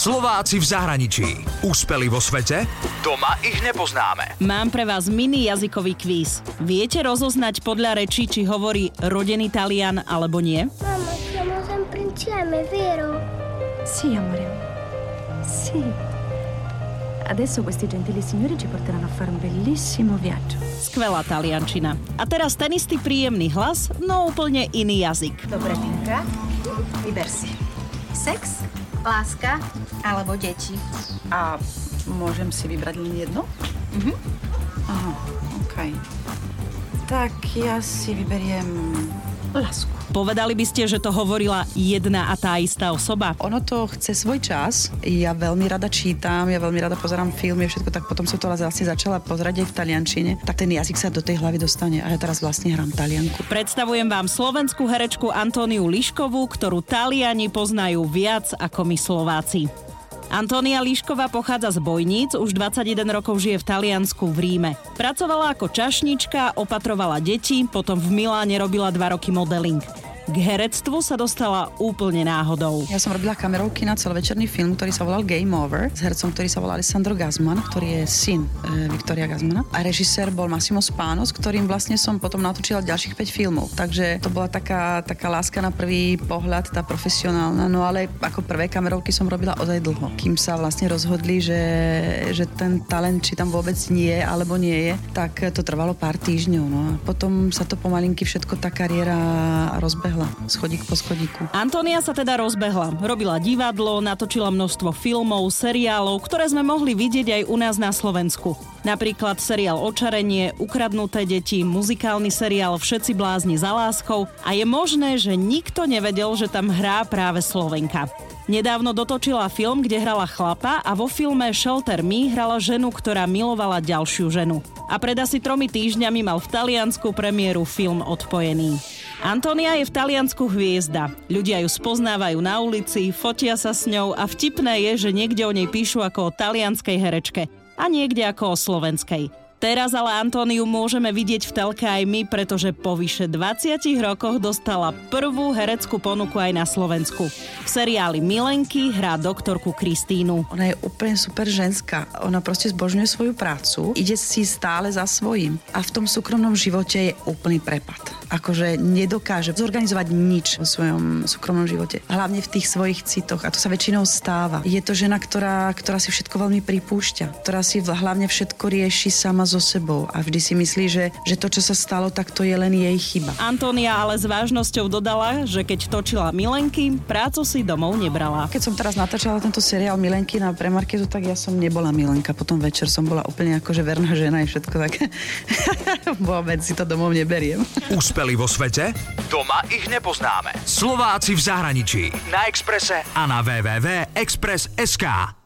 Slováci v zahraničí. Úspeli vo svete? Doma ich nepoznáme. Mám pre vás mini jazykový kvíz. Viete rozoznať podľa rečí, či hovorí rodený Talian alebo nie? Mamma, siamo sempre insieme, vero? Sì, amore. Sì. Adesso questi gentili signori ci porteranno a fare un bellissimo viaggio. Skvelá taliančina. A teraz ten istý príjemný hlas, no úplne iný jazyk. Dobre, Tinka. Vyber si. Sex, láska alebo deti. A môžem si vybrať len jedno? Mhm. Aha, okej. Tak ja si vyberiem lásku. Povedali by ste, že to hovorila jedna a tá istá osoba? Ono to chce svoj čas. Ja veľmi rada čítam, ja veľmi rada pozerám filmy, všetko, tak potom som to vlastne začala pozerať aj v taliančine. Tak ten jazyk sa do tej hlavy dostane a ja teraz vlastne hrám talianku. Predstavujem vám slovenskú herečku Antóniu Liškovú, ktorú Taliani poznajú viac ako my Slováci. Antónia Líšková pochádza z Bojníc, už 21 rokov žije v Taliansku v Ríme. Pracovala ako čašnička, opatrovala deti, potom v Miláne robila dva roky modeling. K herectvu sa dostala úplne náhodou. Ja som robila kamerovky na celovečerný film, ktorý sa volal Game Over, s hercom, ktorý sa volal Alessandro Gazman, ktorý je syn e, Viktoria Gazmana. A režisér bol Massimo Spano, s ktorým vlastne som potom natočila ďalších 5 filmov. Takže to bola taká, taká láska na prvý pohľad, tá profesionálna. No ale ako prvé kamerovky som robila ozaj dlho, kým sa vlastne rozhodli, že, že ten talent, či tam vôbec nie je alebo nie je, tak to trvalo pár týždňov. No a potom sa to pomalinky všetko tá kariéra rozbehla rozbehla, schodík po schodíku. Antonia sa teda rozbehla. Robila divadlo, natočila množstvo filmov, seriálov, ktoré sme mohli vidieť aj u nás na Slovensku. Napríklad seriál Očarenie, Ukradnuté deti, muzikálny seriál Všetci blázni za láskou a je možné, že nikto nevedel, že tam hrá práve Slovenka. Nedávno dotočila film, kde hrala chlapa a vo filme Shelter Me hrala ženu, ktorá milovala ďalšiu ženu. A pred asi tromi týždňami mal v Taliansku premiéru film Odpojený. Antonia je v Taliansku hviezda. Ľudia ju spoznávajú na ulici, fotia sa s ňou a vtipné je, že niekde o nej píšu ako o talianskej herečke a niekde ako o slovenskej. Teraz ale Antóniu môžeme vidieť v telke aj my, pretože po vyše 20 rokoch dostala prvú hereckú ponuku aj na Slovensku. V seriáli Milenky hrá doktorku Kristínu. Ona je úplne super ženská. Ona proste zbožňuje svoju prácu, ide si stále za svojím a v tom súkromnom živote je úplný prepad. Akože nedokáže zorganizovať nič vo svojom súkromnom živote. Hlavne v tých svojich citoch a to sa väčšinou stáva. Je to žena, ktorá, ktorá si všetko veľmi pripúšťa, ktorá si hlavne všetko rieši sama so sebou a vždy si myslí, že, že to, čo sa stalo, tak to je len jej chyba. Antónia ale s vážnosťou dodala, že keď točila Milenky, prácu si domov nebrala. Keď som teraz natáčala tento seriál Milenky na premarketu, tak ja som nebola Milenka. Potom večer som bola úplne akože verná žena a všetko tak. Vôbec si to domov neberiem. Úspeli vo svete? Doma ich nepoznáme. Slováci v zahraničí. Na Exprese a na www.express.sk.